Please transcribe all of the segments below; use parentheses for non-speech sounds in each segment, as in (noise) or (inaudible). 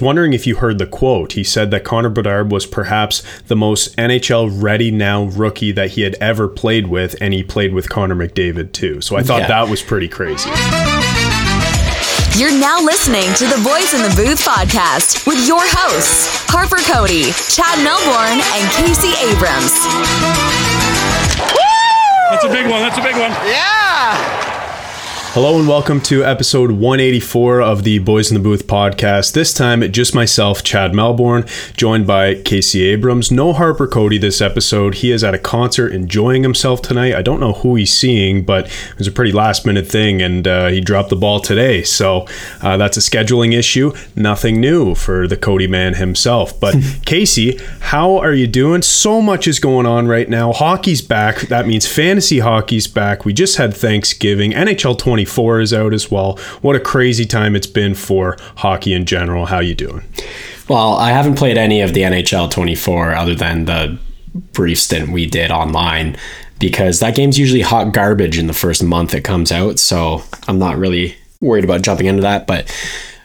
wondering if you heard the quote. He said that Connor Bedard was perhaps the most NHL ready now rookie that he had ever played with, and he played with Connor McDavid too. So I thought Yeah. that was pretty crazy. You're now listening to the Boys in the Booth podcast with your hosts, Harper Cody, Chad Melbourne, and Casey Abrams. That's a big one. That's a big one. Hello and welcome to episode 184 of the Boys in the Booth podcast. This time, just myself, Chad Melbourne, joined by Casey Abrams. No Harper Cody this episode. He is at a concert enjoying himself tonight. I don't know who he's seeing, but it was a pretty last minute thing and uh, he dropped the ball today. So uh, that's a scheduling issue. Nothing new for the Cody man himself. But (laughs) Casey, how are you doing? So much is going on right now. Hockey's back. That means fantasy hockey's back. We just had Thanksgiving. NHL 24 is out as well. What a crazy time it's been for hockey in general. How you doing? Well, I haven't played any of the NHL 24 other than the brief stint we did online because that game's usually hot garbage in the first month it comes out. So I'm not really worried about jumping into that. But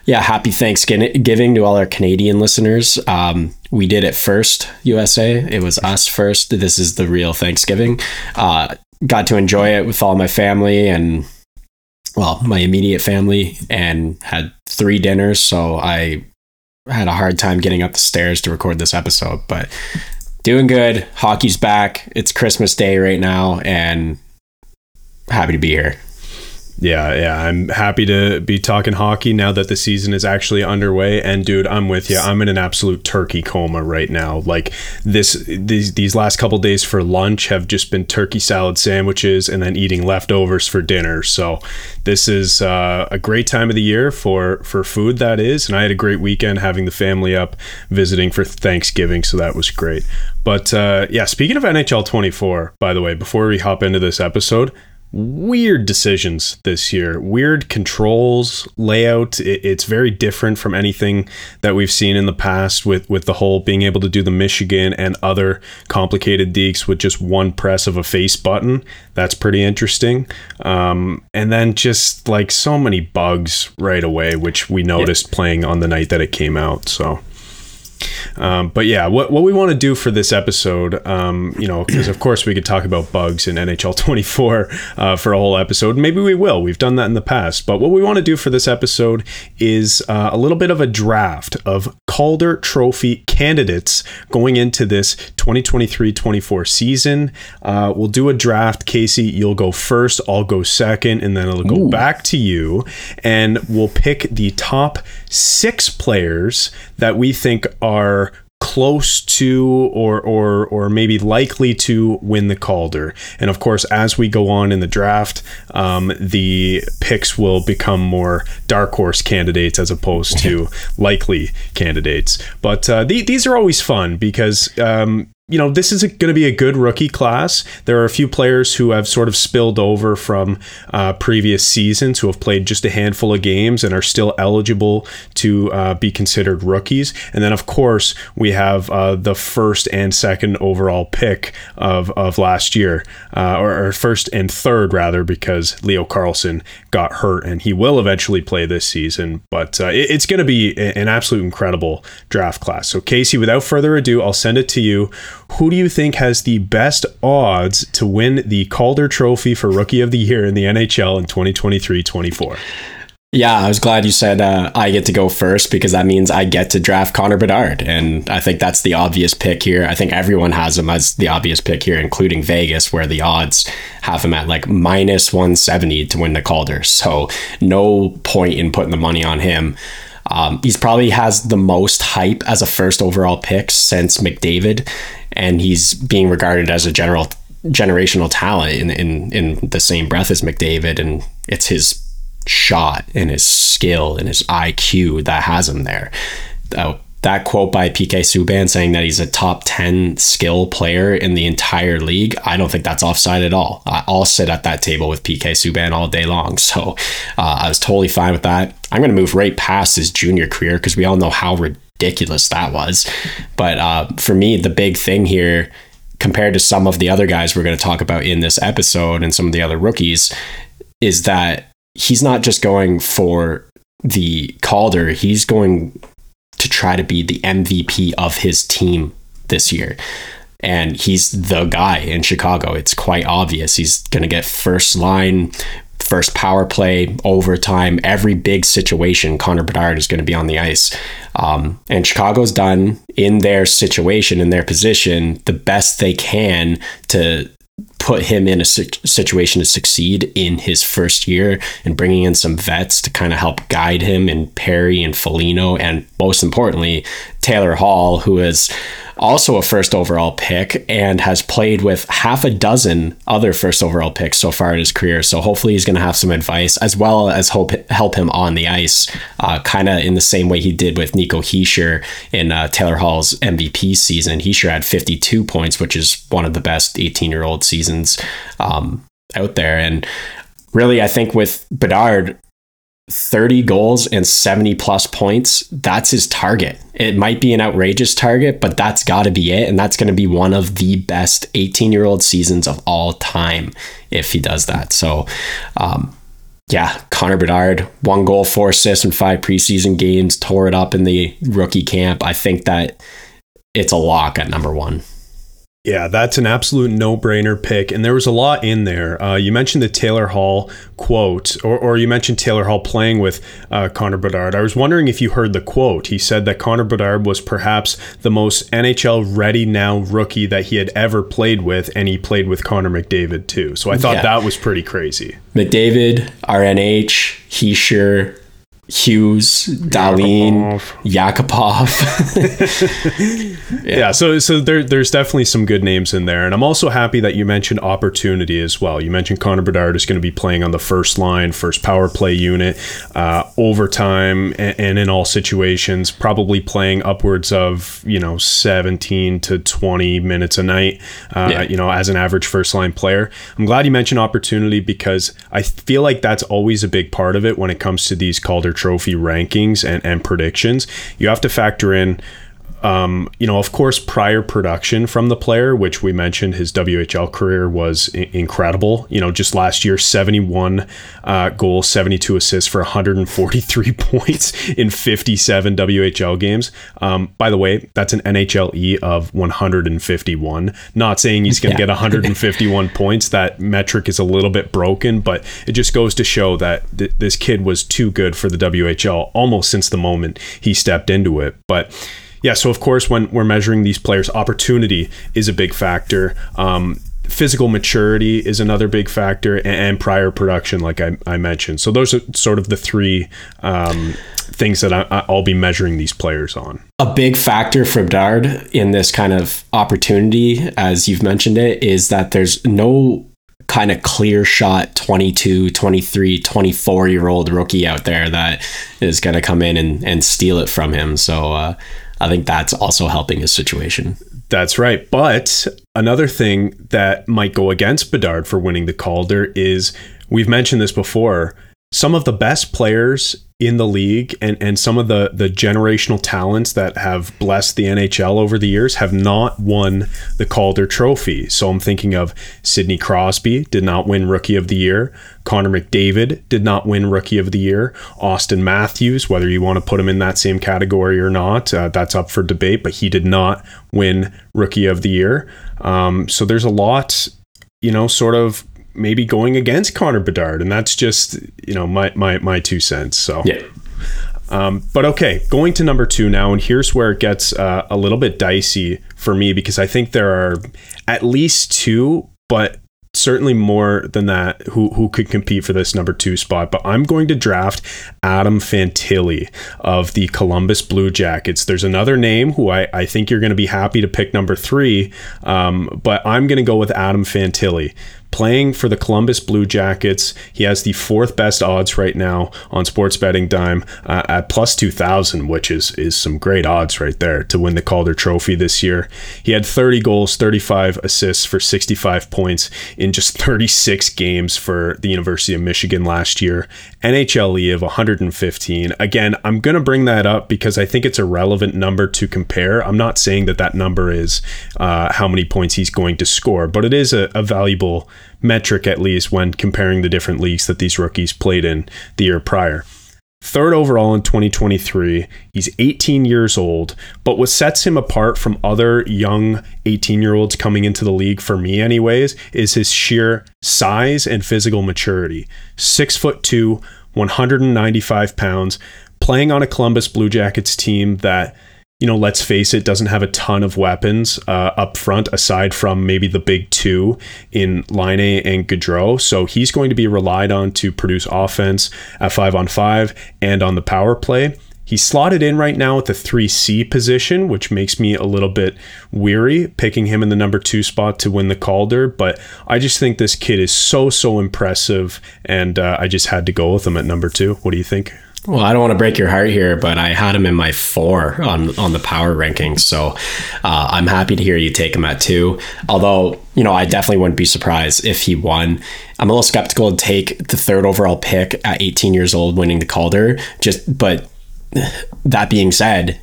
yeah, happy Thanksgiving to all our Canadian listeners. Um, we did it first, USA. It was us first. This is the real Thanksgiving. Uh, got to enjoy it with all my family and well, my immediate family and had three dinners. So I had a hard time getting up the stairs to record this episode, but doing good. Hockey's back. It's Christmas Day right now, and happy to be here. Yeah, yeah. I'm happy to be talking hockey now that the season is actually underway. And dude, I'm with you. I'm in an absolute turkey coma right now. Like this, these these last couple days for lunch have just been turkey salad sandwiches and then eating leftovers for dinner. So this is uh, a great time of the year for for food. That is, and I had a great weekend having the family up visiting for Thanksgiving. So that was great. But uh, yeah, speaking of NHL 24, by the way, before we hop into this episode weird decisions this year. Weird controls layout. It, it's very different from anything that we've seen in the past with with the whole being able to do the michigan and other complicated dekes with just one press of a face button. That's pretty interesting. Um, and then just like so many bugs right away which we noticed playing on the night that it came out so um, but yeah, what, what we want to do for this episode, um, you know, because of course we could talk about bugs in NHL 24 uh, for a whole episode. Maybe we will. We've done that in the past. But what we want to do for this episode is uh, a little bit of a draft of Calder Trophy candidates going into this 2023 24 season. Uh, we'll do a draft. Casey, you'll go first, I'll go second, and then it'll go back to you. And we'll pick the top six players that we think are close to or or or maybe likely to win the Calder. And of course, as we go on in the draft, um, the picks will become more dark horse candidates as opposed to (laughs) likely candidates. But uh, the, these are always fun because. Um, you know, this is going to be a good rookie class. There are a few players who have sort of spilled over from uh, previous seasons who have played just a handful of games and are still eligible to uh, be considered rookies. And then, of course, we have uh, the first and second overall pick of, of last year, uh, or, or first and third, rather, because Leo Carlsson got hurt and he will eventually play this season. But uh, it- it's going to be an absolute incredible draft class. So, Casey, without further ado, I'll send it to you. Who do you think has the best odds to win the Calder Trophy for Rookie of the Year in the NHL in 2023 24? Yeah, I was glad you said uh, I get to go first because that means I get to draft Connor Bedard. And I think that's the obvious pick here. I think everyone has him as the obvious pick here, including Vegas, where the odds have him at like minus 170 to win the Calder. So no point in putting the money on him. Um, he's probably has the most hype as a first overall pick since McDavid, and he's being regarded as a general generational talent in in in the same breath as McDavid, and it's his shot and his skill and his IQ that has him there. Uh, that quote by PK Subban saying that he's a top 10 skill player in the entire league, I don't think that's offside at all. I'll sit at that table with PK Subban all day long. (laughs) So uh, I was totally fine with that. I'm going to move right past his junior career because we all know how ridiculous that was. But uh, for me, the big thing here, compared to some of the other guys we're going to talk about in this episode and some of the other rookies, is that he's not just going for the Calder, he's going to try to be the MVP of his team this year. And he's the guy in Chicago. It's quite obvious. He's going to get first line, first power play, overtime, every big situation. Connor Bedard is going to be on the ice. Um, and Chicago's done in their situation, in their position, the best they can to put him in a situation to succeed in his first year and bringing in some vets to kind of help guide him and Perry and Foligno and most importantly Taylor Hall who is also a first overall pick and has played with half a dozen other first overall picks so far in his career. So hopefully he's going to have some advice as well as hope help him on the ice, uh, kind of in the same way he did with Nico Hischier in uh, Taylor Hall's MVP season. Hischier had 52 points, which is one of the best 18 year old seasons um, out there. And really, I think with Bedard, 30 goals and 70 plus points, that's his target. It might be an outrageous target, but that's got to be it. And that's going to be one of the best 18 year old seasons of all time if he does that. So, um, yeah, Connor Bedard, one goal, four assists in five preseason games, tore it up in the rookie camp. I think that it's a lock at number one. Yeah, that's an absolute no-brainer pick, and there was a lot in there. Uh, you mentioned the Taylor Hall quote, or, or you mentioned Taylor Hall playing with uh, Connor Bedard. I was wondering if you heard the quote. He said that Connor Bedard was perhaps the most NHL ready now rookie that he had ever played with, and he played with Connor McDavid too. So I thought yeah. that was pretty crazy. McDavid, RNH, Hischier, Hughes, Dahlin, Yakupov. (laughs) (laughs) yeah. yeah. so so there, there's definitely some good names in there, and I'm also happy that you mentioned opportunity as well. You mentioned Connor Bedard is going to be playing on the first line, first power play unit, uh, overtime, and, and, in all situations, probably playing upwards of you know 17 to 20 minutes a night. Uh, yeah. You know, as an average first line player, I'm glad you mentioned opportunity because I feel like that's always a big part of it when it comes to these Calder Trophy rankings and, and predictions, you have to factor in um, you know, of course, prior production from the player, which we mentioned, his WHL career was I- incredible. You know, just last year, 71 uh, goals, 72 assists for 143 (laughs) points in 57 WHL games. Um, by the way, that's an NHLE of 151. Not saying he's going (laughs) to yeah. get 151 (laughs) points. That metric is a little bit broken, but it just goes to show that th- this kid was too good for the WHL almost since the moment he stepped into it. But yeah, so of course, when we're measuring these players, opportunity is a big factor. Um, physical maturity is another big factor, and, and prior production, like I, I, mentioned. So those are sort of the three um, things that I, will be measuring these players on. A big factor for Bedard in this kind of opportunity, as you've mentioned it, is that there's no kind of clear shot 22 23 24 year old rookie out there that is going to come in and, and steal it from him so uh, I think that's also helping his situation. That's right. But another thing that might go against Bedard for winning the Calder is we've mentioned this before. Some of the best players in the league and, and some of the, the generational talents that have blessed the NHL over the years have not won the Calder Trophy. So I'm thinking of Sidney Crosby, did not win Rookie of the Year. Connor McDavid did not win Rookie of the Year. Auston Matthews, whether you want to put him in that same category or not, uh, that's up for debate, but he did not win Rookie of the Year. Um, so there's a lot, you know, sort of maybe going against Connor Bedard, and that's just you know my my my two cents. So yeah. Um, but okay, going to number two now, and here's where it gets uh, a little bit dicey for me because I think there are at least two, but certainly more than that who who could compete for this number two spot. But I'm going to draft Adam Fantilli of the Columbus Blue Jackets. There's another name who I, I think you're going to be happy to pick number three, um, but I'm going to go with Adam Fantilli playing for the Columbus Blue Jackets. He has the fourth best odds right now on Sports Betting Dime uh, at plus 2,000, which is is some great odds right there to win the Calder Trophy this year. He had 30 goals, 35 assists for 65 points in just (laughs) 36 games for the University of Michigan last year. NHLE of 115. Again, I'm going to bring that up because I think it's a relevant number to compare. I'm not saying that that number is uh, how many points he's going to score, but it is a, a valuable metric at least when comparing the different leagues that these rookies played in the year prior. third overall in 2023. He's 18 years old, but what sets him apart from other young 18 year olds coming into the league, for me, anyways, is his sheer size and physical maturity. Six foot two, 195 pounds, playing on a Columbus Blue Jackets team that you know, let's face it, doesn't have a ton of weapons uh, up front aside from maybe the big two in Laine and Gaudreau. So he's going to be relied on to produce offense at five on five and on the power play. He's slotted in right now at the 3C position, which makes me a little bit weary picking him in the number two spot to win the Calder. But I just think this kid is so, so impressive. And uh, I just had to go with him at number two. What do you think? Well, I don't want to break your heart here, but I had him in my four on on the power rankings, so uh, I'm happy to hear you take him at two. Although, you know, I definitely wouldn't be surprised if he won. I'm a little skeptical to take the third overall pick at 18 years old, winning the Calder. Just, but (sighs) that being said,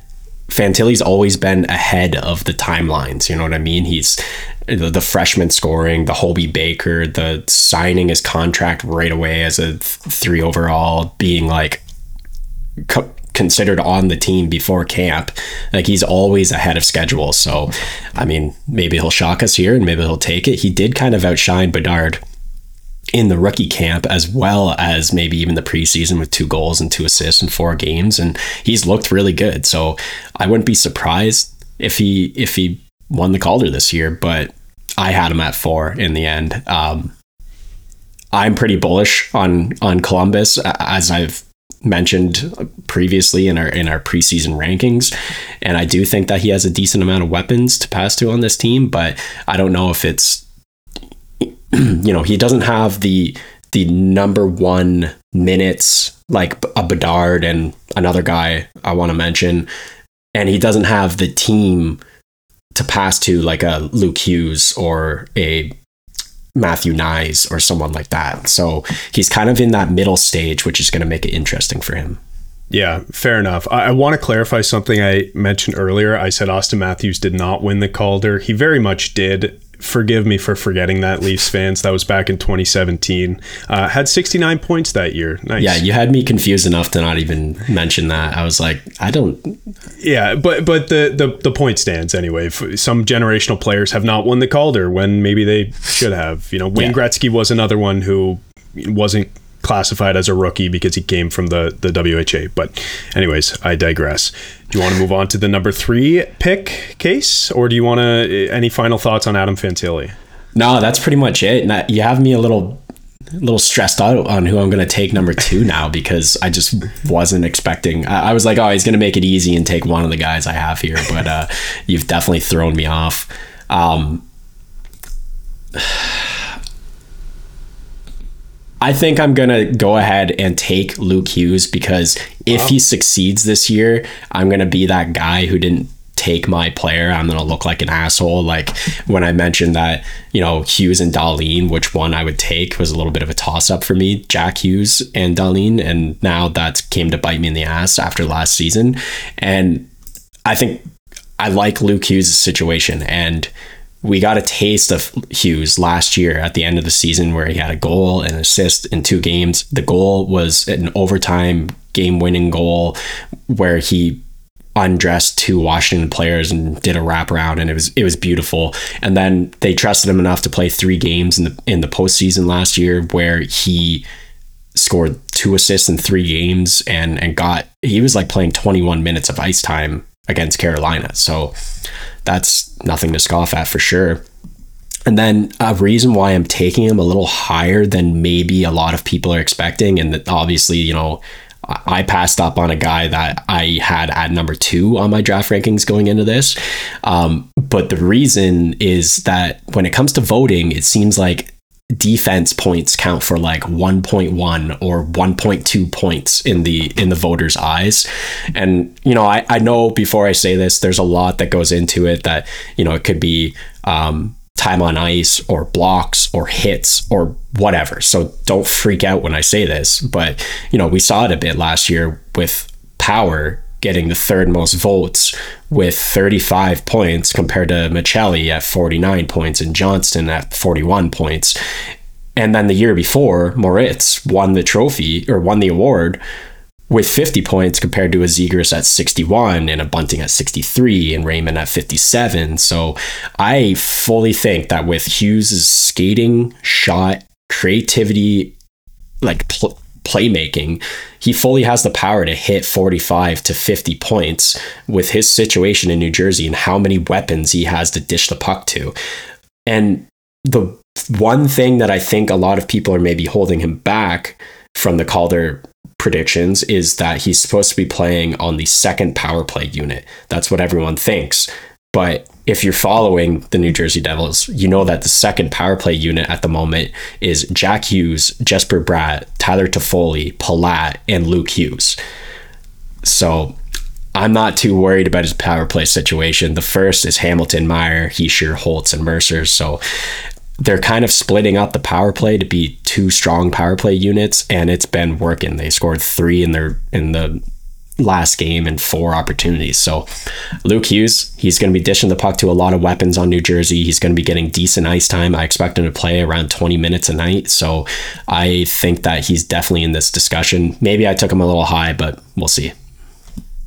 Fantilli's always been ahead of the timelines. You know what I mean? He's the, the freshman scoring, the Hobey Baker, the signing his contract right away as a th- three overall, being like co- considered on the team before camp. Like he's always ahead of schedule. So, I mean, maybe he'll shock us here and maybe he'll take it. He did kind of outshine Bedard in the rookie camp as well as maybe even the preseason with two goals and two assists in four games and he's looked really good. So, I wouldn't be surprised if he if he won the Calder this year, but I had him at 4 in the end. Um, I'm pretty bullish on on Columbus as I've mentioned previously in our in our preseason rankings. And I do think that he has a decent amount of weapons to pass to on this team but I don't know if it's you know he doesn't have the the number 1 minutes like a Bedard and another guy I want to mention. And he doesn't have the team to pass to like a Luke Hughes or a Matthew Knies or someone like that. So he's kind of in that middle stage, which is going to make it interesting for him. Yeah, fair enough. I, I want to clarify something I mentioned earlier. I said Auston Matthews did not win the Calder. He very much did forgive me for forgetting that, Leafs fans. That was back in 2017. Uh, had 69 points that year. Nice. Yeah, you had me confused enough to not even mention that. I was like, I don't. Yeah, but but the the, the point stands anyway. Some generational players have not won the Calder when maybe they should have. You know, Wayne yeah. Gretzky was another one who wasn't classified as a rookie because he came from the the WHA. But anyways, I digress. Do you want to move on to the number three pick case, or do you want to? Any final thoughts on Adam Fantilli? No, that's pretty much it. You have me a little a little stressed out on who I'm going to take number two (laughs) now because I just wasn't expecting. I, I was like, oh, he's going to make it easy and take one of the guys I have here, but uh, (laughs) you've definitely thrown me off. Um, I think I'm going to go ahead and take Luke Hughes because if wow. he succeeds this year, I'm going to be that guy who didn't take my player. I'm going to look like an asshole. Like when I mentioned that, you know, Hughes and Dahlin, which one I would take was a little bit of a toss up for me, Jack Hughes and Dahlin. And now that came to bite me in the ass after last season. And I think I like Luke Hughes' situation. And we got a taste of Hughes last year at the end of the season where he had a goal and assist in two games. The goal was an overtime game winning goal where he undressed two Washington players and did a wraparound and it was it was beautiful. And then they trusted him enough to play three games in the in the postseason last year where he scored two assists in three games and and got he was like playing 21 minutes of ice time against Carolina. So that's nothing to scoff at for sure. And then a reason why I'm taking him a little higher than maybe a lot of people are expecting, and that obviously, you know, I passed up on a guy that I had at number two on my draft rankings going into this. Um, but the reason is that when it comes to voting, it seems like defense points count for like 1.1 or 1.2 points in the in the voters eyes. And you know I, I know before i say this there's a lot that goes into it that you know it could be um, time on ice or blocks or hits or whatever. So don't freak out when i say this but you know we saw it a bit last year with power getting the third most votes with 35 points compared to Maccelli at 49 points and Johnston at 41 points. And then the year before, Moritz won the trophy or won the award with 50 points compared to a Zegras at 61 and a Bunting at 63 and Raymond at 57. So I fully think that with Hughes' skating, shot, creativity, like pl- playmaking, he fully has the power to hit 45 to 50 points with his situation in New Jersey and how many weapons he has to dish the puck to. And the one thing that I think a lot of people are maybe holding him back from the Calder predictions is that he's supposed to be playing on the second power play unit. That's what everyone thinks. But if you're following the New Jersey Devils, you know that the second power play unit at the moment is Jack Hughes, Jesper Bratt, Tyler Toffoli, Palat, and Luke Hughes. So I'm not too worried about his power play situation. The first is Hamilton, Meier, Hischier, Holtz, and Mercer. So they're kind of splitting up the power play to be two strong power play units, and it's been working. They scored three in their in the last game and four opportunities. So Luke Hughes, he's going to be dishing the puck to a lot of weapons on New Jersey. He's going to be getting decent ice time. I expect him to play around 20 minutes a night. So I think that he's definitely in this discussion. Maybe I took him a little high, but we'll see.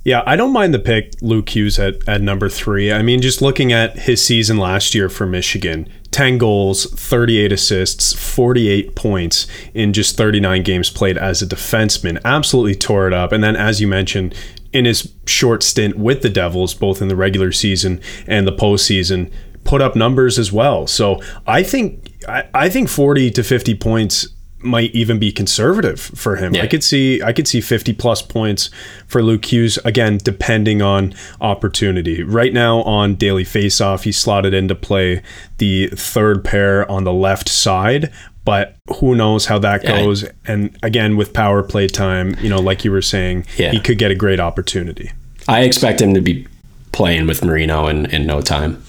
Yeah, I don't mind the pick, Luke Hughes at, at number three. I mean, just looking at his season last year for Michigan, 10 goals, 38 assists, 48 points in just 39 games played as a defenseman. Absolutely tore it up. And then, as you mentioned, in his short stint with the Devils, both in the regular season and the postseason, put up numbers as well. So I think I, I think 40 to 50 points might even be conservative for him. Yeah. I could see I could see 50 plus points for Luke Hughes again depending on opportunity. Right now on daily faceoff he's slotted in to play the third pair on the left side, but who knows how that goes and again with power play time, you know, like you were saying, yeah. he could get a great opportunity. I expect him to be playing with Marino in, in no time.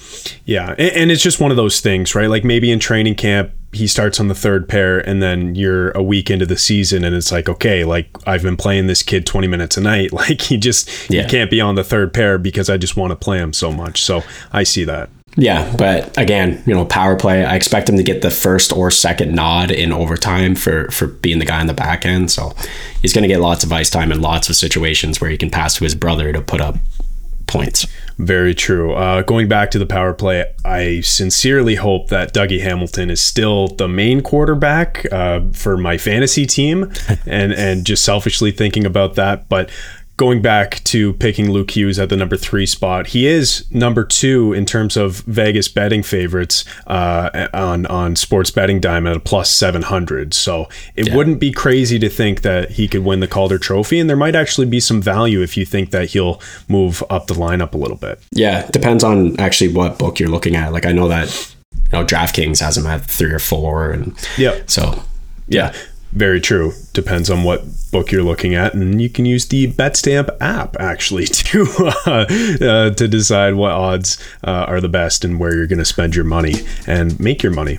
Yeah, and, and it's just one of those things, right? Like maybe in training camp he starts on the third pair and then you're a week into the season and it's like okay like i've been playing this kid 20 minutes a night (laughs) like he just yeah. he can't be on the third pair because i just want to play him so much so i see that yeah but again you know power play i expect him to get the first or second nod in overtime for for being the guy on the back end so he's going to get lots of ice time and lots of situations where he can pass to his brother to put up points. Very true. Uh, going back to the power play, I sincerely hope that Dougie Hamilton is still the main quarterback uh, for my fantasy team, (laughs) and and just selfishly thinking about that. But going back to picking Luke Hughes at the number three spot, he is number two in terms of Vegas betting favorites uh, on on sports betting diamond at a plus seven hundred. So it yeah. wouldn't be crazy to think that he could win the Calder Trophy, and there might actually be some value if you think that he'll move up the lineup a little bit. Yeah, depends on actually what book you're looking at. Like I know that you know DraftKings has him at three or four, and yeah, so yeah. Very true. Depends on what book you're looking at, and you can use the BetStamp app actually (laughs) to uh, uh, to decide what odds uh, are the best and where you're going to spend your money and make your money.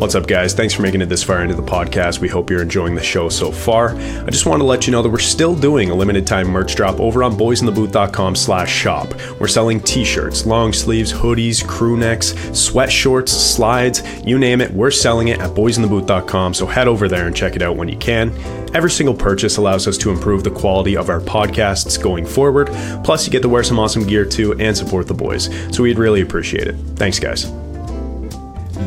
What's up, guys? Thanks for making it this far into the podcast. We hope you're enjoying the show so far. I just want to let you know that we're still doing a limited time merch drop over on boysinthebooth.com slash shop. We're selling t-shirts, long sleeves, hoodies, crew necks, sweat shorts, slides, you name it, we're selling it at boysinthebooth.com, so head over there and check it out when you can. Every single purchase allows us to improve the quality of our podcasts going forward. Plus, you get to wear some awesome gear too and support the boys. So we'd really appreciate it. Thanks, guys.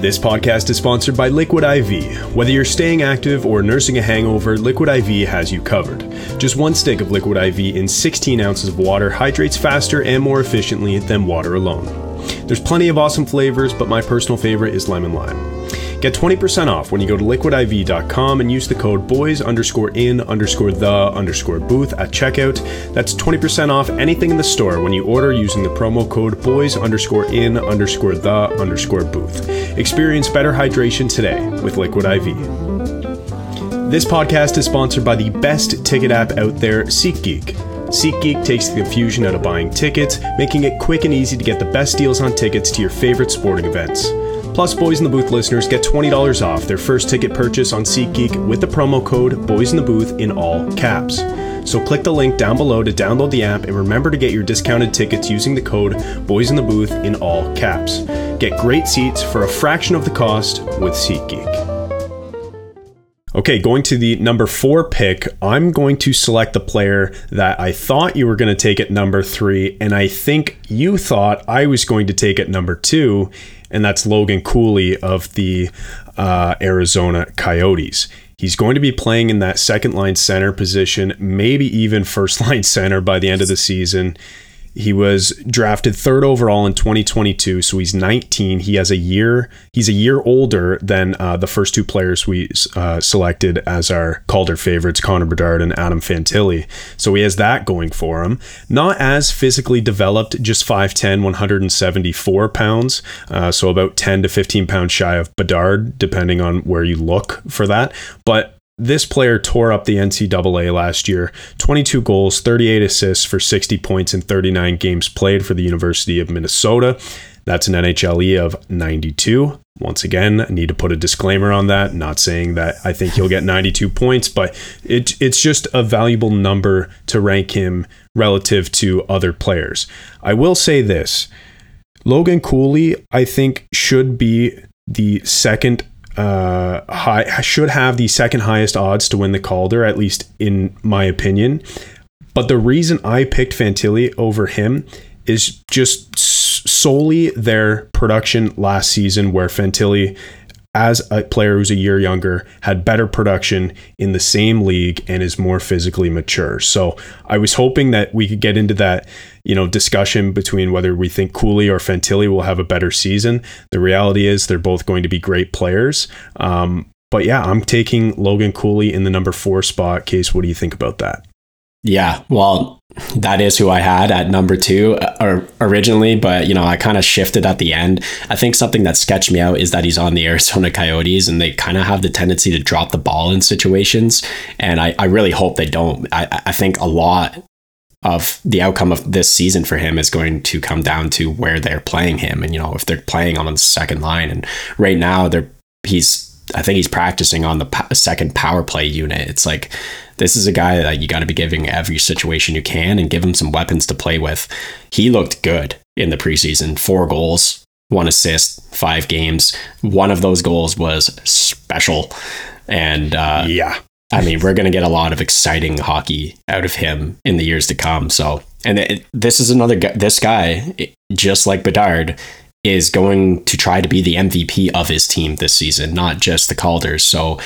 This podcast is sponsored by Liquid IV. Whether you're staying active or nursing a hangover, Liquid IV has you covered. Just one stick of Liquid IV in 16 ounces of water hydrates faster and more efficiently than water alone. There's plenty of awesome flavors, but my personal favorite is lemon lime. Get 20% off when you go to liquidiv.com and use the code boys underscore in underscore the underscore booth at checkout. That's 20% off anything in the store when you order using the promo code boys underscore in underscore the underscore booth. Experience better hydration today with Liquid IV. This podcast is sponsored by the best ticket app out there, SeatGeek. SeatGeek takes the confusion out of buying tickets, making it quick and easy to get the best deals on tickets to your favorite sporting events. Plus, Boys in the Booth listeners get $20 off their first ticket purchase on SeatGeek with the promo code Boys in the Booth in all caps. So click the link down below to download the app and remember to get your discounted tickets using the code Boys in the Booth in all caps. Get great seats for a fraction of the cost with SeatGeek. Okay, going to the number four pick, I'm going to select the player that I thought you were going to take at number three, and I think you thought I was going to take at number two, and that's Logan Cooley of the uh, Arizona Coyotes. He's going to be playing in that second line center position, maybe even first (laughs) line center by the end of the season. He was drafted third overall in 2022, so he's 19. He has a year. He's a year older than uh, the first two players we uh, selected as our Calder favorites, Connor Bedard and Adam Fantilli. So he has that going for him. Not as physically developed, just 5'10", 174 pounds, uh, so about 10 to 15 pounds shy of Bedard, depending on where you look for that. But this player tore up the NCAA last year 22 goals, 38 assists for 60 points in 39 games played for the University of Minnesota. That's an NHLE of 92. Once again, I need to put a disclaimer on that. Not saying that I think he'll get 92 points, but it, it's just a valuable number to rank him relative to other players. I will say this Logan Cooley, I think, should be the second uh, high should have the second highest odds to win the Calder, at least in my opinion. But the reason I picked Fantilli over him is just solely their production last season, where Fantilli as a player who's a year younger, had better production in the same league and is more physically mature. So I was hoping that we could get into that, you know, discussion between whether we think Cooley or Fantilli will have a better season. The reality is they're both going to be great players. Um, but yeah, I'm taking Logan Cooley in the number four spot. Case, what do you think about that? Yeah, well, that is who I had at number two uh, originally, but you know, I kind of shifted at the end. I think something that sketched me out is that he's on the (laughs) Arizona Coyotes and they kind of have the tendency to drop the ball in situations. And I, I really hope they don't. I, I think a lot of the outcome of this season for him is going to come down to where they're playing him. And, you know, if they're playing on the second line and right now they're, he's, I think he's practicing on the second power play unit. It's like this is a guy that you got to be giving every situation you can and give him some weapons to play with. He looked good in the preseason, four goals, one assist, five games. One of those goals was special, and uh, yeah, I mean we're going to get a lot of exciting hockey out of him in the years to come. So, and it, this is another guy. This guy, just like Bedard, is going to try to be the MVP of his team this season, not just the Calders. So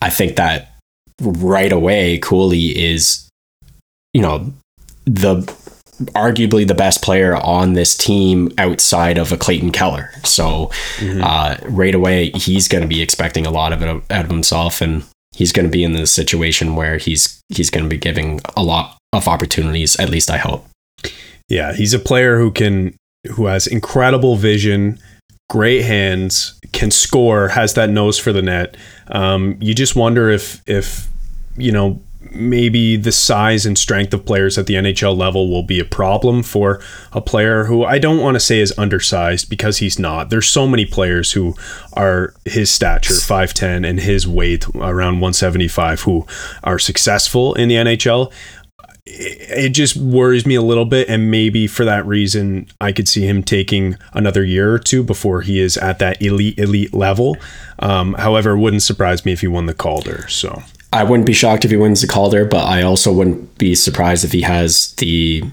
I think that right away, Cooley is, you know, the arguably the best player on this team outside of a Clayton Keller. So mm-hmm. uh, right away, he's going to be expecting a lot of it out of himself, and he's going to be in the situation where he's he's going to be giving a lot of opportunities. At least I hope. Yeah, he's a player who can who has incredible vision, great hands, can score, has that nose for the net. Um, you just wonder if if you know maybe the size and strength of players at the NHL level will be a problem for a player who I don't want to say is undersized because he's not. There's so many players who are his stature, 5'10, and his weight around 175 who are successful in the NHL it just worries me a little bit and maybe for that reason i could see him taking another year or two before he is at that elite elite level. Um, however it wouldn't surprise me if he won the calder so. I wouldn't be shocked if he wins the calder but i also wouldn't be surprised if he has the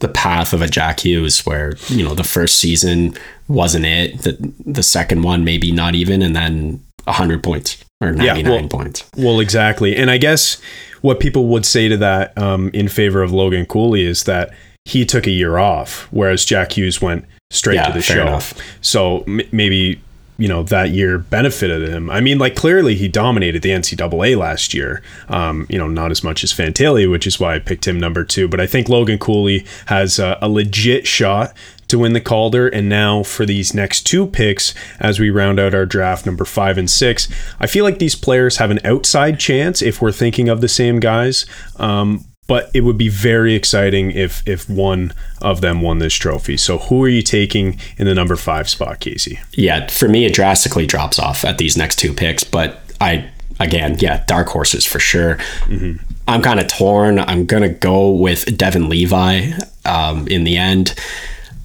the path of a jack hughes where you know the first season wasn't it the, the second one maybe not even and then 100 points or 99 yeah, well, points well exactly and i guess what people would say to that um, in favor of Logan Cooley is that he took a year off, whereas Jack Hughes went straight yeah, to the show. Enough. So m- maybe you know that year benefited him. I mean, like clearly he dominated the NCAA last year. Um, you know, not as much as Fantilli, which is why I picked him number two. But I think Logan Cooley has a, a legit shot to win the Calder. And now for these next two picks, as we round out our draft number five and six, I feel like these players have an outside chance if we're thinking of the same guys. Um, but it would be very exciting if if one of them won this trophy. So who are you taking in the number five spot, Casey? Yeah, for me, it drastically drops off at these next two picks. But I again, yeah, dark horses for sure. Mm-hmm. I'm kind of torn. I'm gonna go with Devon Levi um, in the end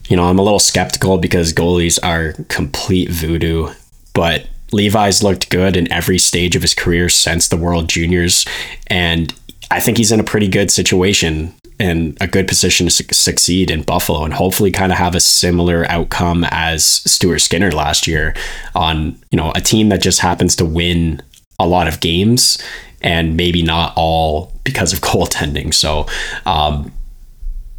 you know, I'm a little skeptical because goalies are complete voodoo, but Levi's looked good in every stage of his career since the World Juniors, and I think he's in a pretty good situation and a good position to su- succeed in Buffalo and hopefully kind of have a similar outcome as Stuart Skinner last year on, you know, a team that just happens to win a lot of games and maybe not all because of (laughs) goaltending. So, um,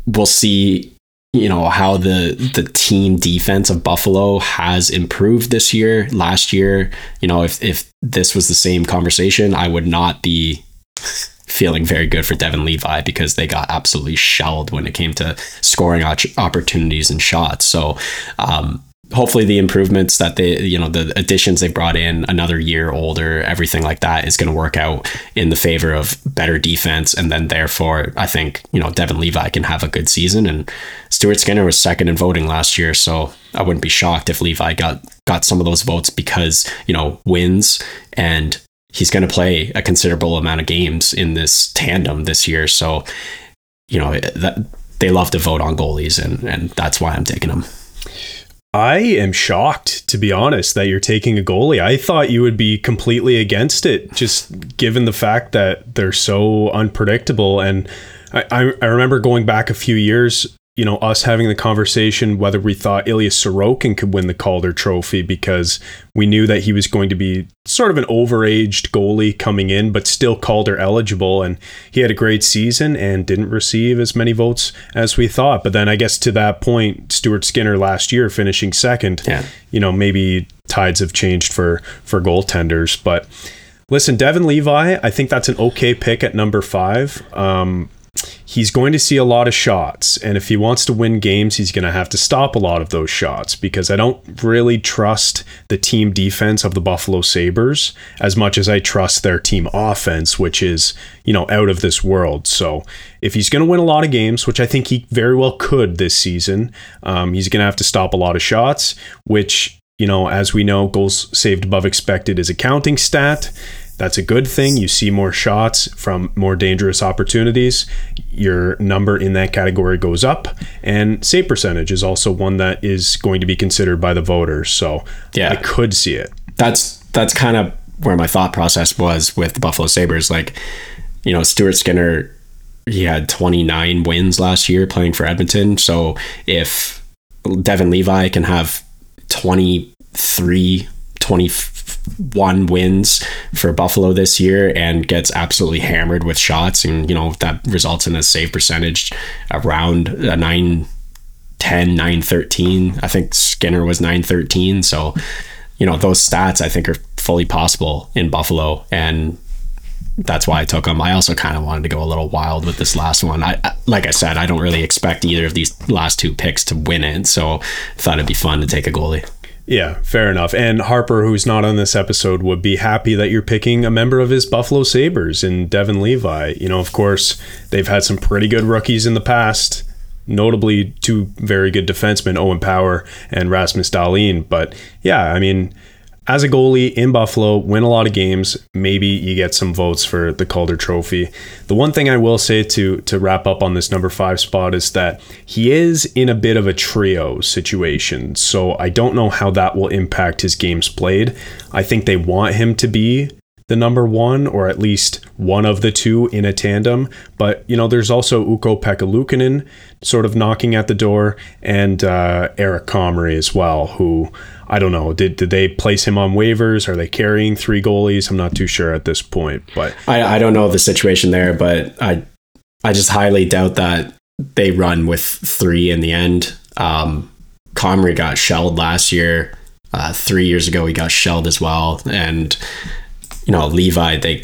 we'll see you know how the the team defense of Buffalo has improved this year. Last year, you know, if if this was the same conversation, I would not be feeling very good for Devon Levi because they got absolutely shelled when it came to scoring opportunities and shots. So, um, hopefully the improvements that they you know the additions they brought in another year older everything like that is going to work out in the favor of better defense. And then therefore i think you know devon levi can have a good season. And stuart skinner was second in voting last year so i wouldn't be shocked if levi got got some of those votes because you know wins. And he's going to play a considerable amount of games in this tandem this year. So you know that they love to vote on goalies and and that's why i'm taking them I am shocked, to be honest, that you're taking a goalie. I thought you would be completely against it, just given the fact that they're so unpredictable. And I, I remember going back a few years you know, us having the conversation whether we thought Ilya Sorokin could win the Calder Trophy because we knew that he was going to be sort of an overaged goalie coming in, but still Calder eligible. And he had a great season and didn't receive as many votes as we thought. But then I guess to that point, Stuart Skinner last year finishing second, yeah. you know, maybe tides have changed for for goaltenders. But listen, Devon Levi, I think that's an okay pick at number five. Um, he's going to see a lot of shots. And if he wants to win games, he's going to have to stop a lot of those shots because I don't really trust the team defense of the Buffalo Sabres as much as I trust their team offense, which is, you know, out of this world. So if he's going to win a lot of games, which I think he very well could this season, um, he's going to have to stop a lot of shots, which, you know, as we know, goals saved above expected is a counting stat. That's a good thing. You see more shots from more dangerous opportunities. Your number in that category goes up. And save percentage is also one that is going to be considered by the voters. So yeah. I could see it. That's that's kind of where my thought process was with the Buffalo Sabres. Like, you know, Stuart Skinner, he had 29 wins last year playing for Edmonton. So if Devon Levi can have 23, 20 one wins for Buffalo this year and gets absolutely hammered with shots. And, you know, that results in a save percentage around a 9 10, 9 13. I think Skinner was 9 13. So, you know, those stats I think are fully possible in Buffalo. And that's why I took them. I also kind of wanted to go a little wild with this last one. I, like I said, I don't really expect either of these last two picks to win it, so I thought it'd be fun to take a goalie. Yeah, fair enough. And Harper, who's not on this episode, would be happy that you're picking a member of his Buffalo Sabres in Devon Levi. You know, of course, they've had some pretty good rookies in the past, notably two very good defensemen, Owen Power and Rasmus Dahlin. But yeah, I mean, as a goalie in Buffalo, win a lot of games, maybe you get some votes for the Calder Trophy. The one thing I will say to to wrap up on this number five spot is that he is in a bit of a trio situation, so I don't know how that will impact his games played. I think they want him to be the number one, or at least one of the two in a tandem. But you know, there's also Ukko-Pekka sort of knocking at the door, and uh, Eric Comrie as well, who I don't know. Did did they place him on waivers? Are they carrying three goalies? I'm not too sure at this point. But I, I don't know the situation there, but I I just highly doubt that they run with three in the end. Um, Comrie got shelled last year. Uh, three years ago, he got shelled as well. And you know, Levi, they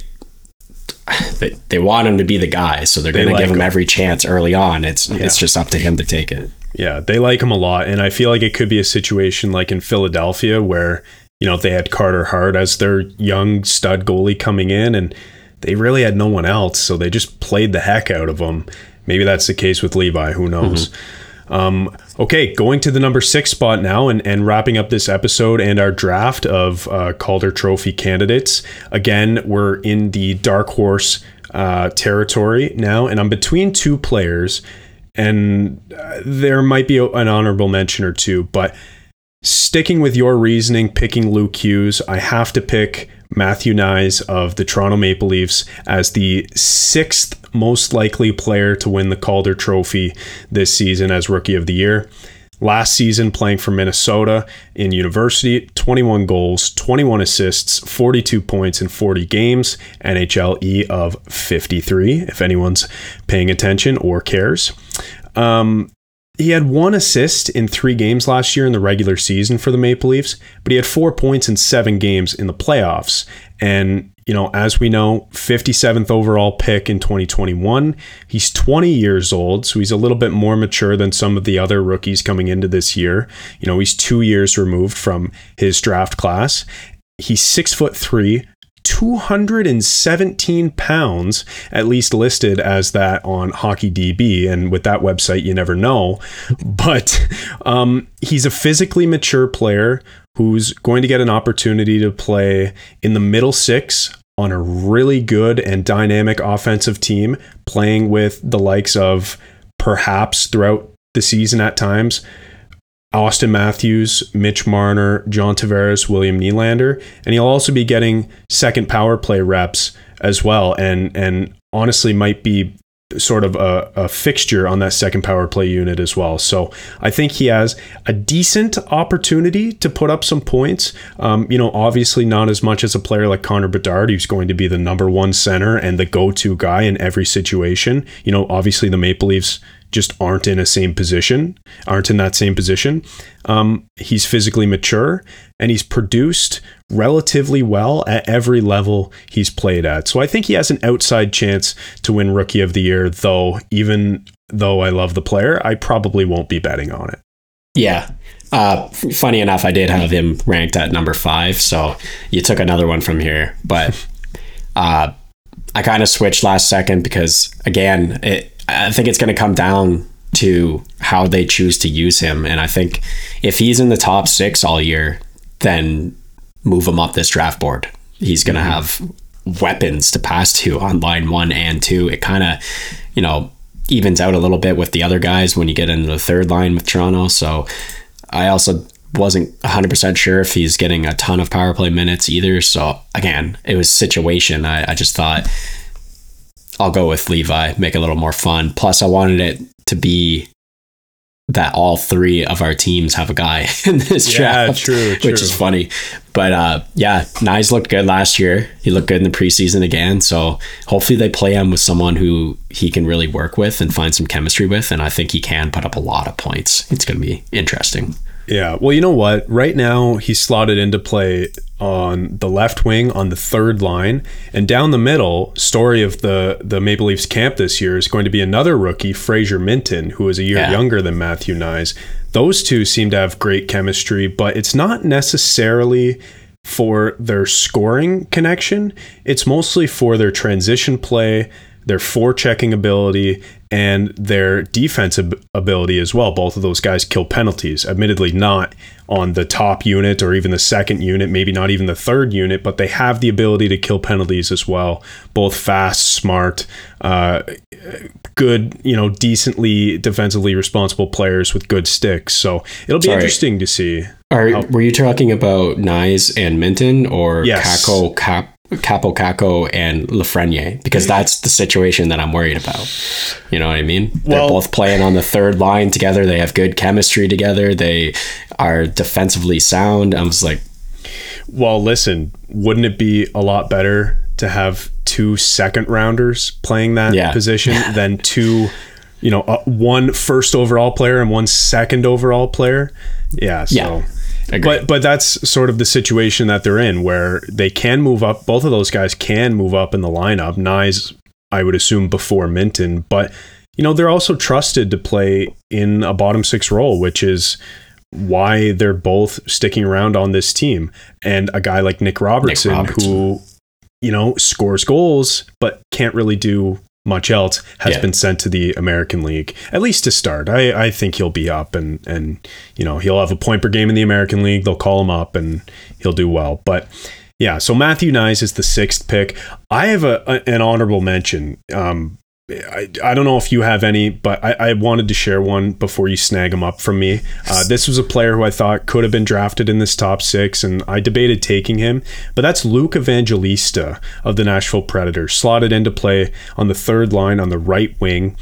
they, they want him to be the guy, so they're they going like to give him, him every chance early on. It's yeah. it's just up to him to take it. Yeah, they like him a lot. And I feel like it could be a situation like in Philadelphia where, you know, they had Carter Hart as their young stud goalie coming in and they really had no one else. So they just played the heck out of him. Maybe that's the case with Levi. Who knows? Mm-hmm. Um, okay, going to the number six spot now and, and wrapping up this episode and our draft of uh, Calder Trophy candidates. Again, we're in the dark horse uh, territory now, and I'm between two players and uh, there might be an honorable mention or two, but sticking with your reasoning, picking Luke Hughes, I have to pick Matthew Knies of the Toronto Maple Leafs as the sixth most likely player to win the Calder Trophy this season as Rookie of the Year. Last season, playing for Minnesota in university, 21 goals, 21 assists, 42 points in 40 games, NHL E of 53, if anyone's paying attention or cares. Um, he had one assist in three games last year in the regular season for the Maple Leafs, but he had four points in seven games in the playoffs. And, you know, as we know, 57th overall pick in 2021. He's 20 years old, so he's a little bit more mature than some of the other rookies coming into this year. You know, he's two years removed from his draft class. He's six foot three, 217 pounds, at least listed as that on Hockey DB. And with that website, you never know. But um, he's a physically mature player who's going to get an opportunity to play in the middle six on a really good and dynamic offensive team, playing with the likes of perhaps throughout the season at times. Auston Matthews, Mitch Marner, John Tavares, William Nylander, and he'll also be getting second power play reps as well, and and honestly might be sort of a, a, fixture on that second power play unit as well. So I think he has a decent opportunity to put up some points. Um, you know, obviously not as much as a player like Connor Bedard, who's going to be the number one center and the go-to guy in every situation. You know, obviously the Maple Leafs just aren't in a same position, aren't in that same position. Um, he's physically mature and he's produced relatively well at every level he's played at. So I think he has an outside chance to win Rookie of the Year, though, even though I love the player, I probably won't be betting on it. Yeah. Uh, funny enough, I did have him ranked at number five. So you took another one from here. But (laughs) uh, I kind of switched last second because, again, it, I think it's going to come down to how they choose to use him. And I think if he's in the top six all year, then move him up this draft board. He's going to mm-hmm. have weapons to pass to on line one and two. It kind of, you know, evens out a little bit with the other guys when you get into the third line with Toronto. So I also wasn't 100% sure if he's getting a ton of power play minutes either. So again, it was situation. I, I just thought I'll go with Levi, make it a little more fun. Plus, I wanted it to be that all three of our teams have a guy (laughs) in this yeah, draft, true, true. (laughs) which is funny. But uh, yeah, Knies looked good last year. He looked good in the preseason again. So hopefully they play him with someone who he can really work with and find some chemistry with. And I think he can put up a lot of points. It's going to be interesting. Yeah. Well, you know what? Right now, he's slotted into play on the left wing on the third line. And down the middle, story of the, the Maple Leafs camp this year is going to be another rookie, Fraser Minten, who is a year yeah. younger than Matthew Knies. Those two seem to have great chemistry, but it's not necessarily for their scoring connection. It's mostly for their transition play, their forechecking ability, and their defensive ability as well. Both of those guys kill penalties, admittedly, not on the top unit or even the second unit, maybe not even the third unit, but they have the ability to kill penalties as well. Both fast, smart, uh, good, you know, decently defensively responsible players with good sticks. So it'll be Sorry. interesting to see. Are, how- were you talking about Knies and Minten or yes. Kakko Cap? Kaapo Kakko and Lafreniere because that's the situation that I'm worried about. You know what I mean? Well, They're both playing on the third line together. They have good chemistry together. They are defensively sound. I was like, well, listen, wouldn't it be a lot better to have two second rounders playing that yeah. position (laughs) than two, you know, uh, one first overall player and one second overall player? Yeah. So. Yeah but but that's sort of the situation that they're in where they can move up. Both of those guys can move up in the lineup. Knies, I would assume, before Minten, but you know they're also trusted to play in a bottom six role, which is why they're both sticking around on this team. And a guy like Nick Robertson, Nick Robertson. who you know scores goals but can't really do much else has yeah. been sent to the American League, at least to start. I, I think he'll be up and, and, you know, he'll have a point per game in the American League. They'll call him up and he'll do well. But yeah, so Matthew Knies is the sixth pick. I have a, a an honorable mention. Um, I, I don't know if you have any, but I, I wanted to share one before you snag them up from me. Uh, this was a player who I thought could have been drafted in this top six, and I debated taking him, but that's Luke Evangelista of the Nashville Predators, slotted into play on the third line on the right wing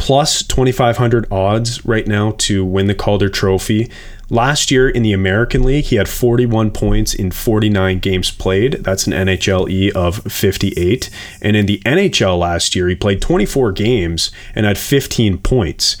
plus 2500 odds right now to win the Calder Trophy. Last year in the American League, he had 41 points in 49 games played. That's an NHLE of 58. And in the NHL last year, he played 24 games and had 15 points.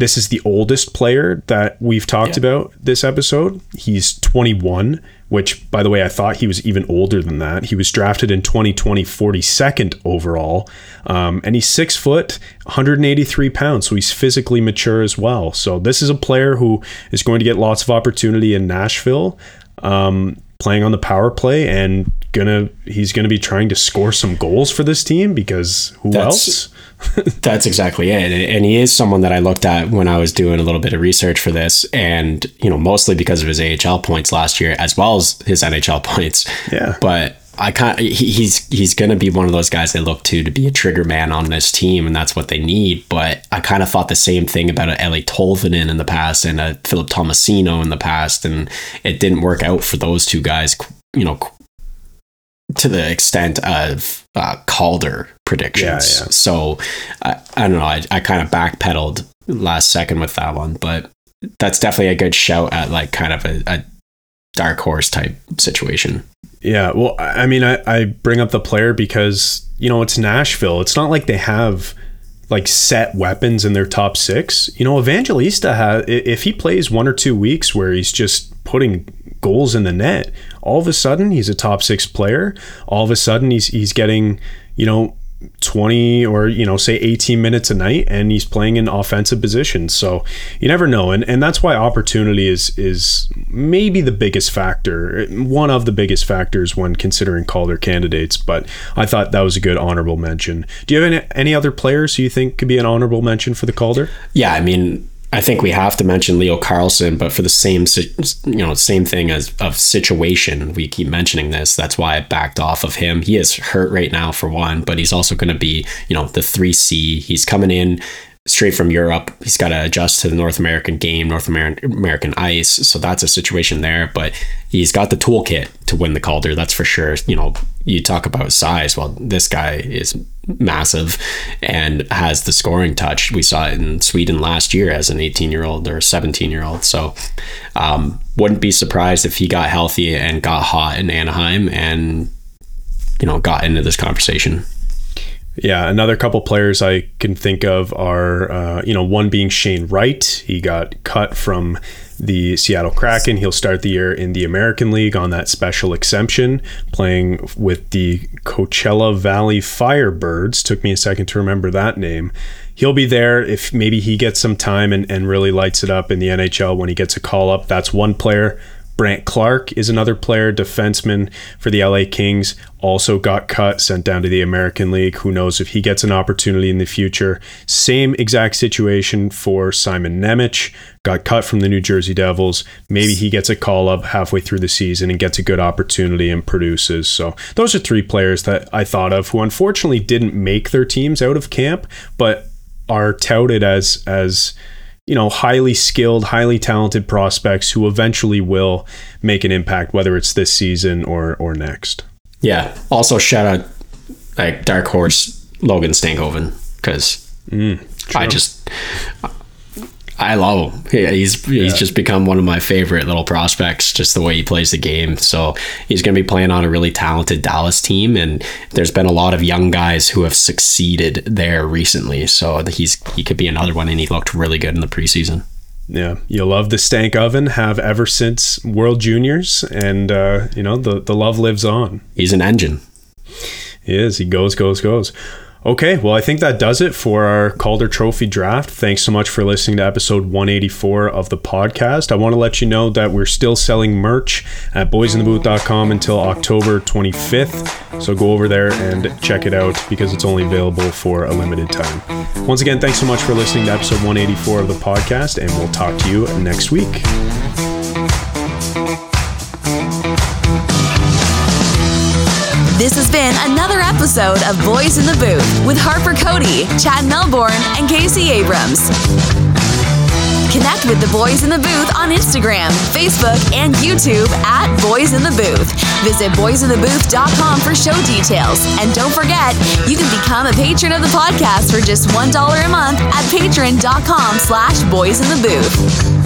This is the oldest player that we've talked yeah. about this episode. He's 21 which, by the way, I thought he was even older than that. He was drafted in 2020, 42nd overall. Um, and he's six foot, 183 pounds. So he's physically mature as well. So this is a player who is going to get lots of opportunity in Nashville. Um, playing on the power play and gonna he's gonna be trying to score some goals for this team because who that's, else? (laughs) that's exactly it. And he is someone that I looked at when I was doing a little bit of research for this, and you know mostly because of his AHL points last year as well as his NHL (laughs) points. Yeah, but. I can't. He's he's to be one of those guys they look to to be a trigger man on this team, and that's what they need. But I kind of thought the same thing about a Eeli Tolvanen in the past and a Philip Tomasino in the past, and it didn't work out for those two guys. You know, to the extent of uh, Calder predictions. Yeah, yeah. So I, I don't know. I, I kind of backpedaled last second with that one, but that's definitely a good shout at like kind of a, a dark horse type situation. Yeah. Well, I mean, I, I bring up the player because, you know, it's Nashville. It's not like they have like set weapons in their top six. You know, Evangelista has, if he plays one or two weeks where he's just putting goals in the net, all of a sudden he's a top six player. All of a sudden he's he's getting, you know, 20 or you know say 18 minutes a night and he's playing in offensive positions. So you never know. And and that's why opportunity is is maybe the biggest factor one of the biggest factors when considering Calder candidates but I thought that was a good honorable mention. Do you have any, any other players who you think could be an honorable mention for the Calder? Yeah I mean I think we have to mention Leo Carlsson, but for the same, you know, same thing as of situation, we keep mentioning this. That's why I backed off of him. He is hurt right now for one, but he's also going to be, you know, the three C. He's coming in straight from Europe. He's got to adjust to the North American game, North American ice. So that's a situation there. But he's got the toolkit to win the Calder. That's for sure. You know, you talk about size. Well, this guy is massive and has the scoring touch. We saw it in Sweden last year as an 18 year old or 17 year old. So um, wouldn't be surprised if he got healthy and got hot in Anaheim and you know got into this conversation. Yeah, another couple players I can think of are, uh, you know, one being Shane Wright. He got cut from the Seattle Kraken. He'll start the year in the American League on that special exemption, playing with the Coachella Valley Firebirds. Took me a second to remember that name. He'll be there if maybe he gets some time and, and really lights it up in the NHL when he gets a call up. That's one player Brandt Clarke is another player, defenseman for the LA Kings, also got cut, sent down to the American League. Who knows if he gets an opportunity in the future? Same exact situation for Simon Nemec, got cut from the New Jersey Devils. Maybe he gets a call up halfway through the season and gets a good opportunity and produces. So, those are three players that I thought of who unfortunately didn't make their teams out of camp, but are touted as as you know, highly skilled, highly talented prospects who eventually will make an impact, whether it's this season or or next. Yeah. Also, shout out like dark horse Logan Stankoven because mm, I just I love him. He's he's yeah. just become one of my favorite little prospects. Just the way he plays the game. So he's going to be playing on a really talented Dallas team, and there's been a lot of young guys who have succeeded there recently. So he's he could be another one, and he looked really good in the preseason. Yeah, you love the stank oven. Have ever since World Juniors, and uh, you know the the love lives on. He's an engine. He is. He goes, goes, goes. Okay, well, I think that does it for our Calder Trophy draft. Thanks so much for listening to episode 184 of the podcast. I want to let you know that we're still selling merch at boysinthebooth.com until October 25th. So go over there and check it out because it's only available for a limited time. Once again, thanks so much for listening to episode 184 of the podcast, and we'll talk to you next week. This has been another episode of Boys in the Booth with Harper Cody, Chad Melbourne, and Casey Abrams. Connect with the Boys in the Booth on Instagram, Facebook, and YouTube at Boys in the Booth. Visit boysinthebooth.com for show details. And don't forget, you can become a patron of the podcast for just $1 a month at patreon.com slash boys in the booth.